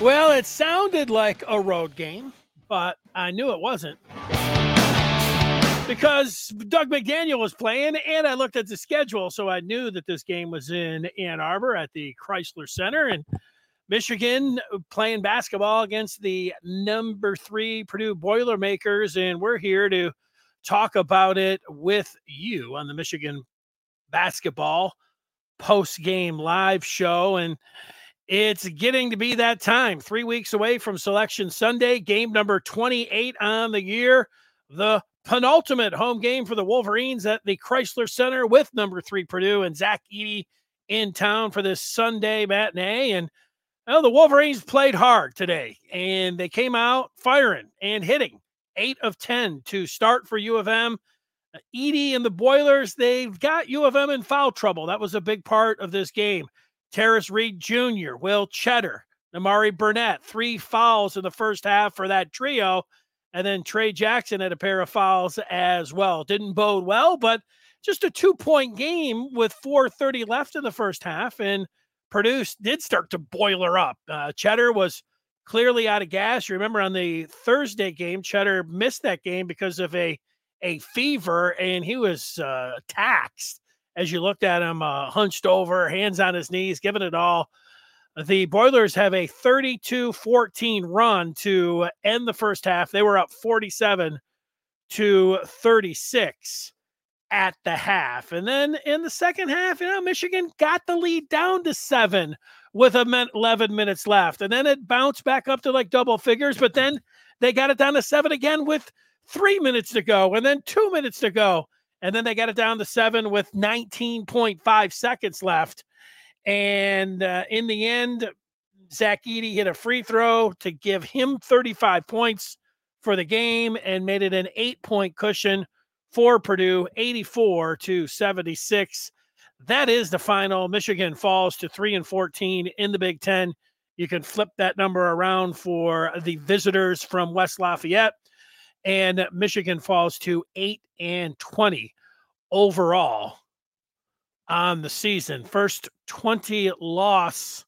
Well, it sounded like a road game, but I knew it wasn't. Because Dug McDaniel was playing, and I looked at the schedule, so I knew that this game was in Ann Arbor at the Crisler Center, and Michigan playing basketball against the number three Purdue Boilermakers, and we're here to talk about it with you on the Michigan basketball post game live show, and it's getting to be that time. Three weeks away from Selection Sunday, game number 28 on the year. The penultimate home game for the Wolverines at the Crisler Center with number three Purdue and Zach Edey in town for this Sunday matinee. And well, the Wolverines played hard today and they came out firing and hitting eight of 10 to start for U of M. Edey and the Boilers, they've got U of M in foul trouble. That was a big part of this game. Tarris Reed Jr., Will Tschetter, Nimari Burnett, three fouls in the first half for that trio. And then Tray Jackson had a pair of fouls as well. Didn't bode well, but just a two point game with 4.30 left in the first half. And Purdue did start to boiler up. Uh, Tschetter was clearly out of gas. You remember on the Thursday game, Tschetter missed that game because of a a fever, and he was uh, taxed as you looked at him uh, hunched over, hands on his knees, giving it all. The Boilers have a 32 14 run to end the first half. They were up 47 to 36 at the half. And then in the second half, you know, Michigan got the lead down to seven with 11 minutes left. And then it bounced back up to like double figures, but then they got it down to seven again with three minutes to go and then two minutes to go. And then they got it down to seven with 19.5 seconds left. And uh, in the end, Zach Edey hit a free throw to give him 35 points for the game and made it an eight point cushion for Purdue, 84 to 76. That is the final. Michigan falls to 3 and 14 in the Big Ten. You can flip that number around for the visitors from West Lafayette and Michigan falls to 8 and 20 overall on the season. First 20 loss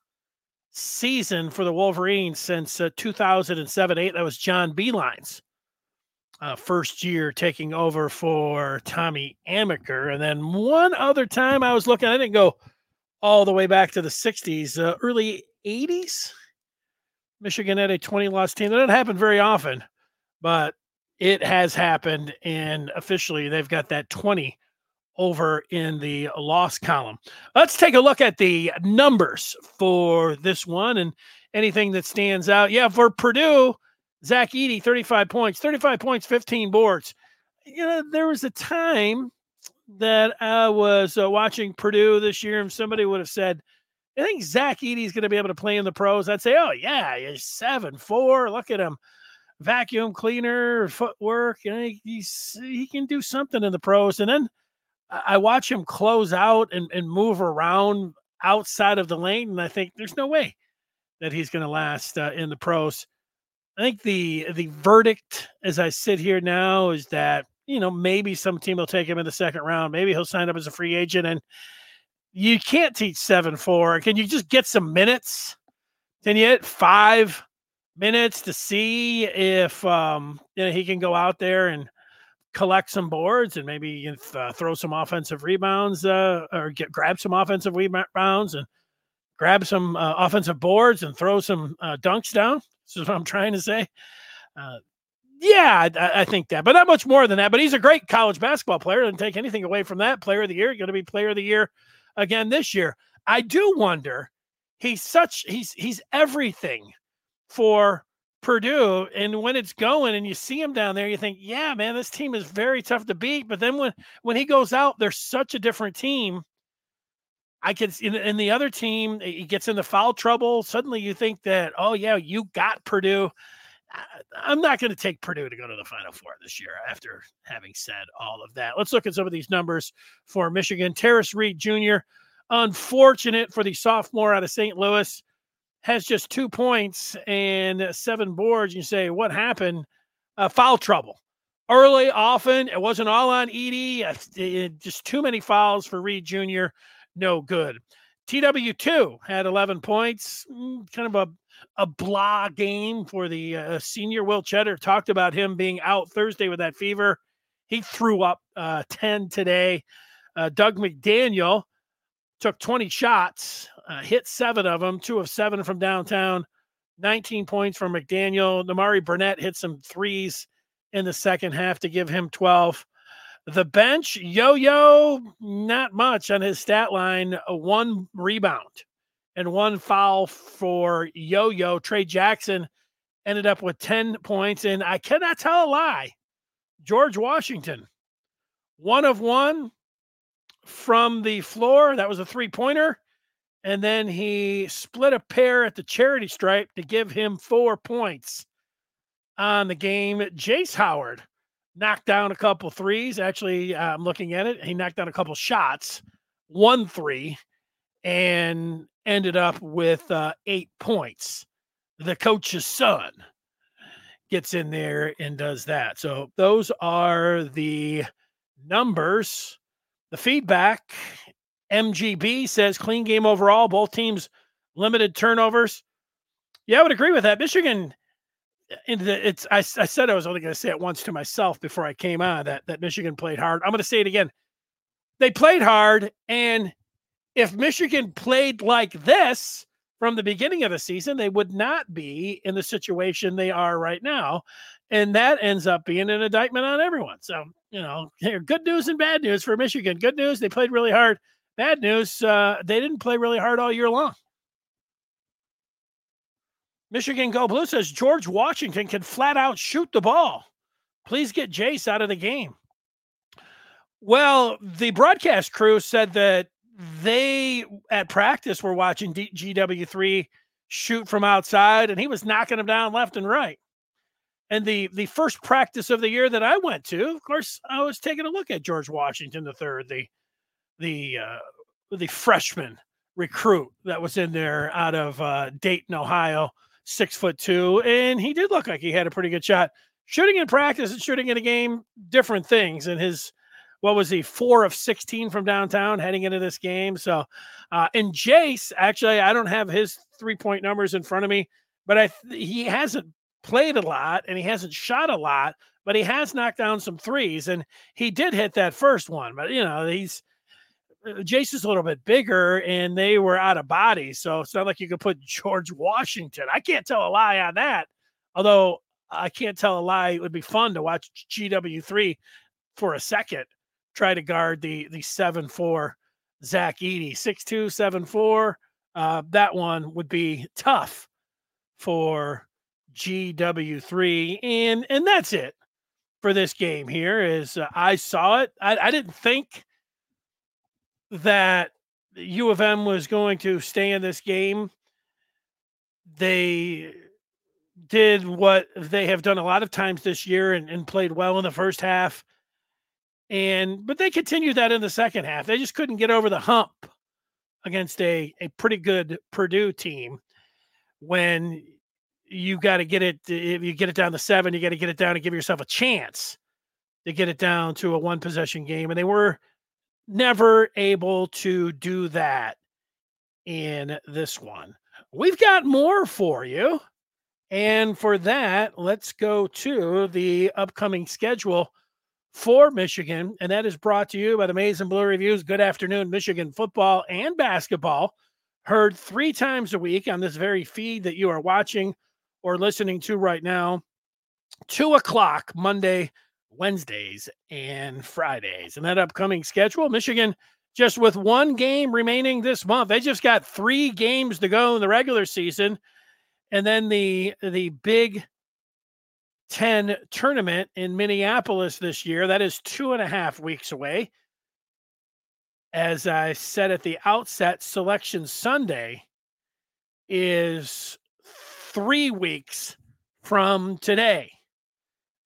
season for the Wolverines since uh, 2007 8. That was John Beilein's uh, first year taking over for Tommy Amaker. And then one other time I was looking, I didn't go all the way back to the 60s, uh, early 80s. Michigan had a 20 loss team. That doesn't happen very often, but it has happened, and officially they've got that 20 over in the loss column. Let's take a look at the numbers for this one and anything that stands out. Yeah, for Purdue, Zach Edey, 35 points, 35 points, 15 boards. You know, there was a time that I was uh, watching Purdue this year, and somebody would have said, I think Zach Edey's going to be able to play in the pros. I'd say, oh, yeah, he's 7 4. Look at him vacuum cleaner, footwork. Know, he's he can do something in the pros. And then I watch him close out and, and move around outside of the lane, and I think there's no way that he's going to last uh, in the pros. I think the the verdict as I sit here now is that you know maybe some team will take him in the second round. Maybe he'll sign up as a free agent, and you can't teach seven four. Can you just get some minutes? Can you hit five? Minutes to see if um, you know, he can go out there and collect some boards and maybe uh, throw some offensive rebounds uh, or get grab some offensive rebounds and grab some uh, offensive boards and throw some uh, dunks down. This is what I'm trying to say. Uh, yeah, I, I, think that, but not much more than that. But he's a great college basketball player. Doesn't take anything away from that. Player of the year, going to be player of the year again this year. I do wonder. He's such. He's he's everything for Purdue. And when it's going and you see him down there, you think, yeah, man, this team is very tough to beat. But then when when he goes out, they're such a different team. I could in, in the other team, he gets into foul trouble. Suddenly you think that, oh yeah, you got Purdue. I'm not going to take Purdue to go to the Final Four this year after having said all of that. Let's look at some of these numbers for Michigan. Tarris Reed Jr., unfortunate for the sophomore out of St. Louis has just two points and seven boards. You say, what happened? Uh, foul trouble. Early, often, it wasn't all on Edey. Uh, just too many fouls for Reed Jr. No good. TW2 had 11 points, mm, kind of a, a blah game for the uh, senior. Will Tschetter talked about him being out Thursday with that fever. He threw up uh, 10 today. Uh, Dug McDaniel took 20 shots, uh, hit seven of them, two of seven from downtown, 19 points from McDaniel. Nimari Burnett hit some threes in the second half to give him 12. The bench, yo yo, not much on his stat line. One rebound and one foul for yo yo. Tray Jackson ended up with 10 points. And I cannot tell a lie. George Washington, one of one from the floor. That was a three pointer. And then he split a pair at the charity stripe to give him four points on the game. Jace Howard knocked down a couple threes. Actually, I'm looking at it. He knocked down a couple shots, one three, and ended up with uh, eight points. The coach's son gets in there and does that. So those are the numbers. The feedback MGB says clean game overall. Both teams limited turnovers. Yeah, I would agree with that. Michigan, it's I, I said I was only going to say it once to myself before I came on that that Michigan played hard. I'm going to say it again. They played hard, and if Michigan played like this from the beginning of the season, they would not be in the situation they are right now, and that ends up being an indictment on everyone. So you know, good news and bad news for Michigan. Good news, they played really hard. Bad news, uh, they didn't play really hard all year long. Michigan Go Blue says George Washington can flat out shoot the ball. Please get Jace out of the game. Well, the broadcast crew said that they at practice were watching D- GW3 shoot from outside and he was knocking them down left and right. And the the first practice of the year that I went to, of course, I was taking a look at George Washington the third, the the uh, the freshman recruit that was in there out of uh, Dayton, Ohio, six foot two, and he did look like he had a pretty good shot. Shooting in practice and shooting in a game, different things. And his what was he four of 16 from downtown heading into this game so uh and jace actually i don't have his three point numbers in front of me but i he hasn't played a lot and he hasn't shot a lot but he has knocked down some threes and he did hit that first one but you know he's uh, Jace is a little bit bigger and they were out of body. So it's not like you could put George Washington. I can't tell a lie on that. Although I can't tell a lie. It would be fun to watch GW3 for a second try to guard the the seven four Zach Edey. Six two, seven four. Uh, that one would be tough for GW3. And and that's it for this game here is uh, I saw it. I, I didn't think that U of M was going to stay in this game. They did what they have done a lot of times this year and, and played well in the first half. And but they continued that in the second half. They just couldn't get over the hump against a, a pretty good Purdue team when you got to get it if you get it down to seven, you got to get it down and give yourself a chance to get it down to a one possession game. And they were never able to do that in this one. We've got more for you. And for that, let's go to the upcoming schedule for Michigan. And that is brought to you by the Maize and Blue Reviews. Good afternoon, Michigan football and basketball. Heard three times a week on this very feed that you are watching or listening to right now. Two o'clock Monday Wednesdays and Fridays. And that upcoming schedule, Michigan just with one game remaining this month. They just got three games to go in the regular season. And then the the big 10 tournament in Minneapolis this year. That is two and a half weeks away. As I said at the outset, Selection Sunday is three weeks from today.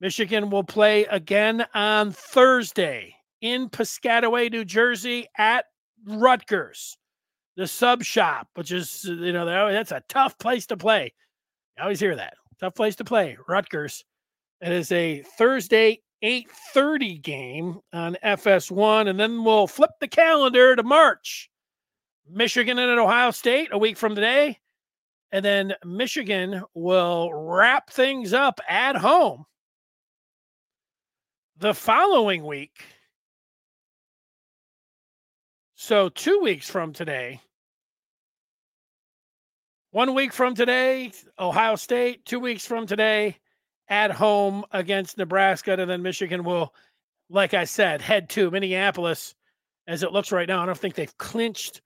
Michigan will play again on Thursday in Piscataway, New Jersey at Rutgers, the sub shop, which is, you know, that's a tough place to play. I always hear that. Tough place to play, Rutgers. It is a Thursday 8:30 game on FS1 and then we'll flip the calendar to March Michigan and Ohio State a week from today. And then Michigan will wrap things up at home the following week. So, two weeks from today, one week from today, Ohio State, two weeks from today, at home against Nebraska. And then Michigan will, like I said, head to Minneapolis as it looks right now. I don't think they've clinched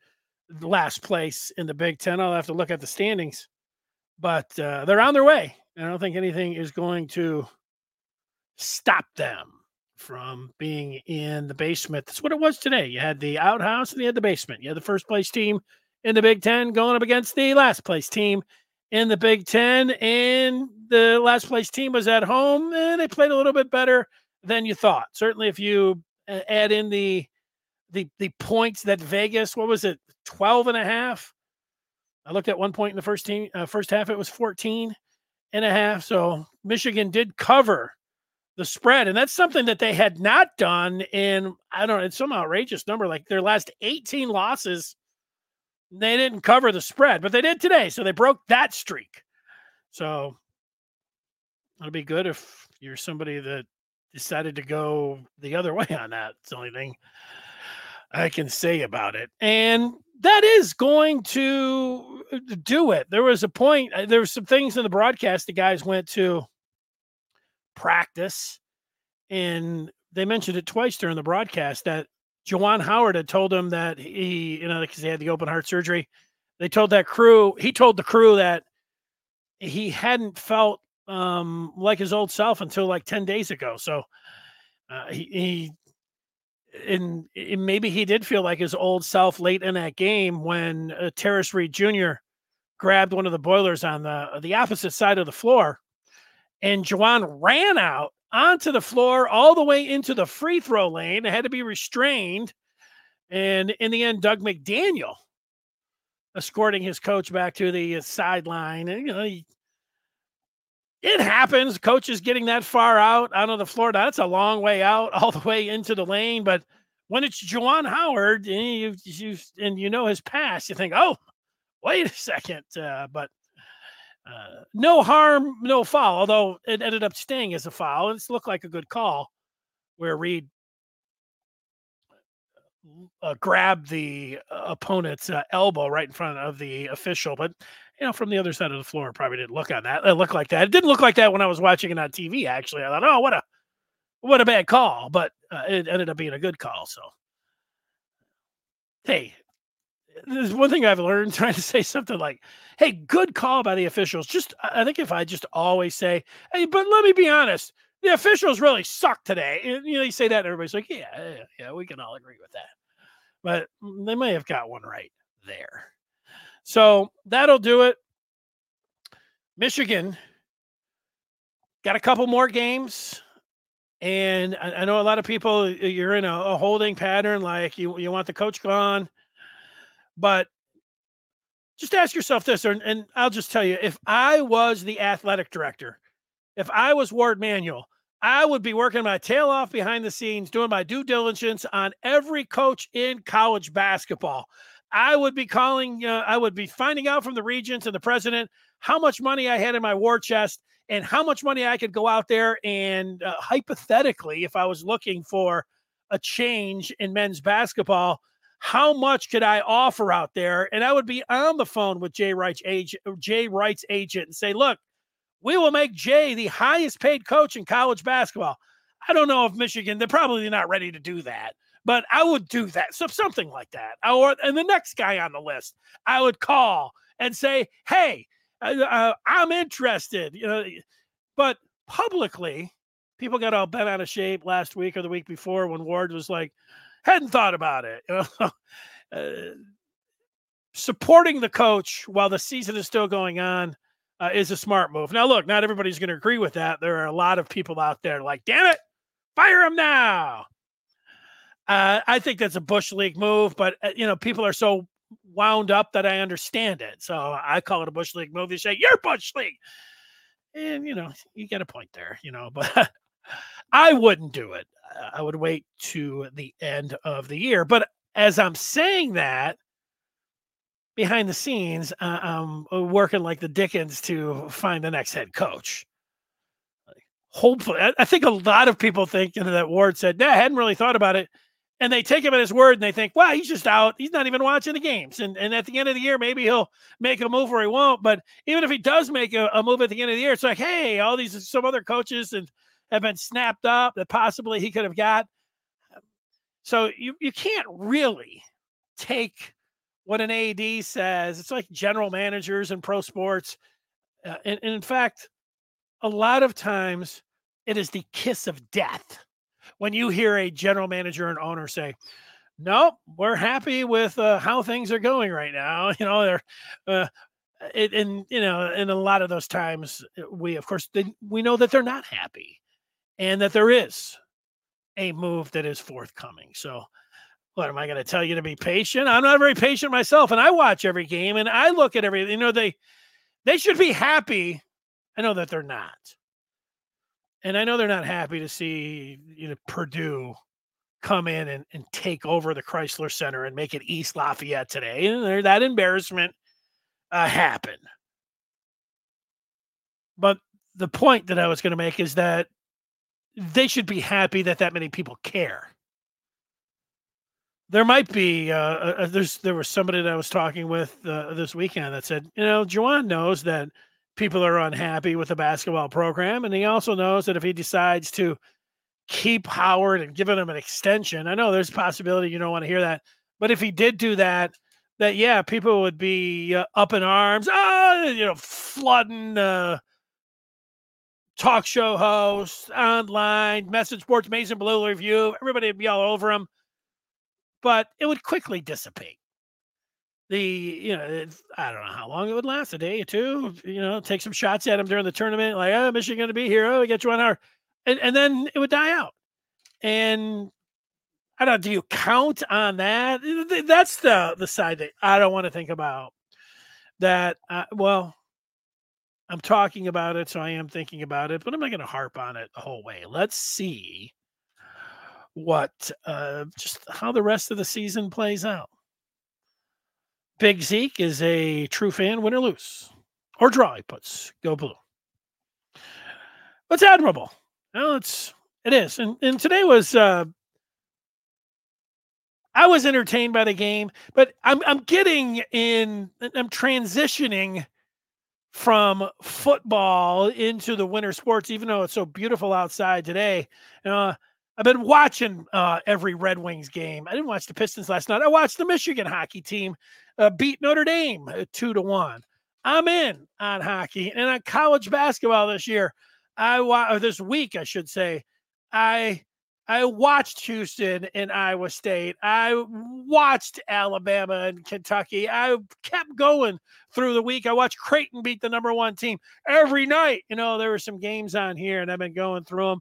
last place in the Big Ten. I'll have to look at the standings, but uh, they're on their way. I don't think anything is going to stop them from being in the basement. That's what it was today. You had the outhouse and you had the basement. You had the first place team in the Big Ten going up against the last place team in the Big Ten, and the last place team was at home, and they played a little bit better than you thought. Certainly, if you add in the the the points that Vegas, what was it, 12 and a half. I looked at one point in the first team, uh, first half, it was 14 and a half. So Michigan did cover the spread. And that's something that they had not done in, I don't know, it's some outrageous number. Like their last 18 losses, they didn't cover the spread, but they did today. So they broke that streak. So it'll be good if you're somebody that decided to go the other way on that. It's the only thing I can say about it. And that is going to uh, do it. There was a point, uh, there were some things in the broadcast the guys went to practice, and they mentioned it twice during the broadcast that Juwan Howard had told him that he, you know, because he had the open heart surgery, they told that crew, he told the crew that he hadn't felt um, like his old self until like 10 days ago. So uh, he, he and, and, maybe he did feel like his old self late in that game when uh, Tarris Reed Jr. grabbed one of the boilers on the the opposite side of the floor, and Juwan ran out onto the floor all the way into the free throw lane. It had to be restrained, and in the end, Dug McDaniel escorting his coach back to the sideline. And you know, it happens. Coach is getting that far out onto the floor. Now, That's a long way out, all the way into the lane. But when it's Juwan Howard and you, you and you know his past, you think, oh, wait a second. Uh, but uh, no harm, no foul. Although it ended up staying as a foul, It looked like a good call, where Reed uh, grabbed the uh, opponent's uh, elbow right in front of the official. But you know, from the other side of the floor, probably didn't look on that. It looked like that. It didn't look like that when I was watching it on TV. Actually, I thought, oh, what a what a bad call, but uh, it ended up being a good call. So, hey, there's one thing I've learned trying to say something like, "Hey, good call by the officials." Just, I think if I just always say, "Hey," but let me be honest, the officials really suck today. And, you know, you say that, and everybody's like, "Yeah, yeah, we can all agree with that." But they may have got one right there. So that'll do it. Michigan got a couple more games. And I, I know a lot of people, you're in a, a holding pattern, like you, you want the coach gone. But just ask yourself this, and, and I'll just tell you if I was the athletic director, if I was Warde Manuel, I would be working my tail off behind the scenes, doing my due diligence on every coach in college basketball. I would be calling, uh, I would be finding out from the regents and the president how much money I had in my war chest and how much money I could go out there and uh, hypothetically, if I was looking for a change in men's basketball, how much could I offer out there? And I would be on the phone with Jay Wright's agent, Jay Wright's agent, and say, "Look, we will make Jay the highest paid coach in college basketball." I don't know if Michigan; they're probably not ready to do that but I would do that. So something like that. Or and the next guy on the list, I would call and say, "Hey, uh, I'm interested." You know, but publicly, people got all bent out of shape last week or the week before when Warde was like, "Hadn't thought about it." Uh, supporting the coach while the season is still going on uh, is a smart move. Now, look, not everybody's going to agree with that. There are a lot of people out there like, "Damn it, fire him now." Uh, I think that's a Bush League move, but uh, you know, people are so wound up that I understand it. So I call it a Bush League move. They say you're Bush League, and you know, you get a point there. You know, but I wouldn't do it. I would wait to the end of the year. But as I'm saying that, behind the scenes, uh, um, working like the Dickens to find the next head coach. Hopefully, I, think a lot of people think you know, that Warde said, "Yeah, I hadn't really thought about it." and they take him at his word and they think, well, he's just out. He's not even watching the games. And, and at the end of the year, maybe he'll make a move or he won't. But even if he does make a, a move at the end of the year, it's like, hey, all these some other coaches and have been snapped up that possibly he could have got. So you, you can't really take what an AD says. It's like general managers in pro sports. Uh, and, and in fact, a lot of times it is the kiss of death when you hear a general manager and owner say, "Nope, we're happy with uh, how things are going right now," you know, they're. Uh, it, and you know, in a lot of those times, uh, we of course they, we know that they're not happy, and that there is a move that is forthcoming. So, what am I going to tell you to be patient? I'm not very patient myself, and I watch every game and I look at everything. You know, they they should be happy. I know that they're not and I know they're not happy to see you know Purdue come in and, and take over the Crisler Center and make it East Lafayette today, and that embarrassment uh, happen. But the point that I was going to make is that they should be happy that that many people care. There might be uh, uh, uh there's there was somebody that I was talking with uh, this weekend that said, you know, Juwan knows that people are unhappy with the basketball program. And he also knows that if he decides to keep Howard and giving him an extension, I know there's a possibility you don't want to hear that, but if he did do that, that yeah, people would be uh, up in arms, ah, you know, flooding uh, talk show hosts online, message boards, Maize and Blue review, everybody would be all over him, but it would quickly dissipate the you know I don't know how long it would last a day or two. You know, take some shots at him during the tournament, like oh Michigan going to be here, oh we get you one hour, and and then it would die out. And I don't. Do you count on that? That's the the side that I don't want to think about. That uh, well, I'm talking about it, so I am thinking about it, but I'm not going to harp on it the whole way. Let's see what uh just how the rest of the season plays out. Big Zeke is a true fan, win or lose, or draw. He puts go blue. It's admirable. Well, it's it is, and and today was. uh I was entertained by the game, but I'm I'm getting in. I'm transitioning from football into the winter sports, even though it's so beautiful outside today. Uh, I've been watching uh, every Red Wings game. I didn't watch the Pistons last night. I watched the Michigan hockey team uh, beat Notre Dame uh, two to one. I'm in on hockey and on college basketball this year. I wa- this week, I should say. I I watched Houston and Iowa State. I watched Alabama and Kentucky. I kept going through the week. I watched Creighton beat the number one team every night. You know, there were some games on here, and I've been going through them.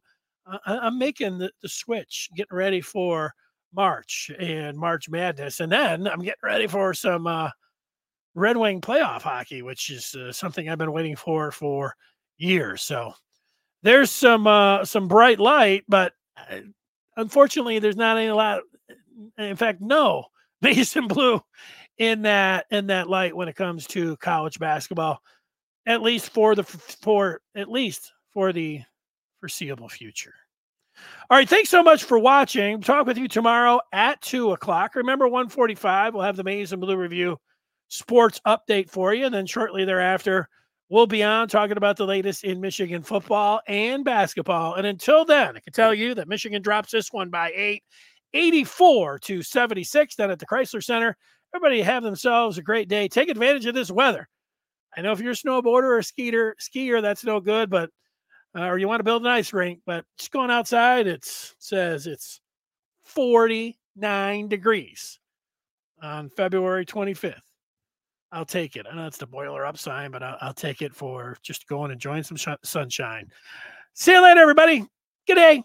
I, am making the, switch, getting ready for March and March Madness, and then I'm getting ready for some uh, Red Wing playoff hockey, which is uh, something I've been waiting for for years. So there's some uh, some bright light, but uh, unfortunately, there's not any lot. In fact, no Maize and Blue in that in that light when it comes to college basketball, at least for the for at least for the foreseeable future. All right. Thanks so much for watching. Talk with you tomorrow at two o'clock. Remember, 145, we'll have the and Blue Review sports update for you. And then shortly thereafter, we'll be on talking about the latest in Michigan football and basketball. And until then, I can tell you that Michigan drops this one by eight, 84 to 76 down at the Crisler Center. Everybody have themselves a great day. Take advantage of this weather. I know if you're a snowboarder or a skier, skier, that's no good, but uh, or you want to build an ice rink, but just going outside, it says it's 49 degrees on February 25th. I'll take it. I know it's the boiler up sign, but I'll, I'll take it for just going and enjoying some sh- sunshine. See you later, everybody. Good day.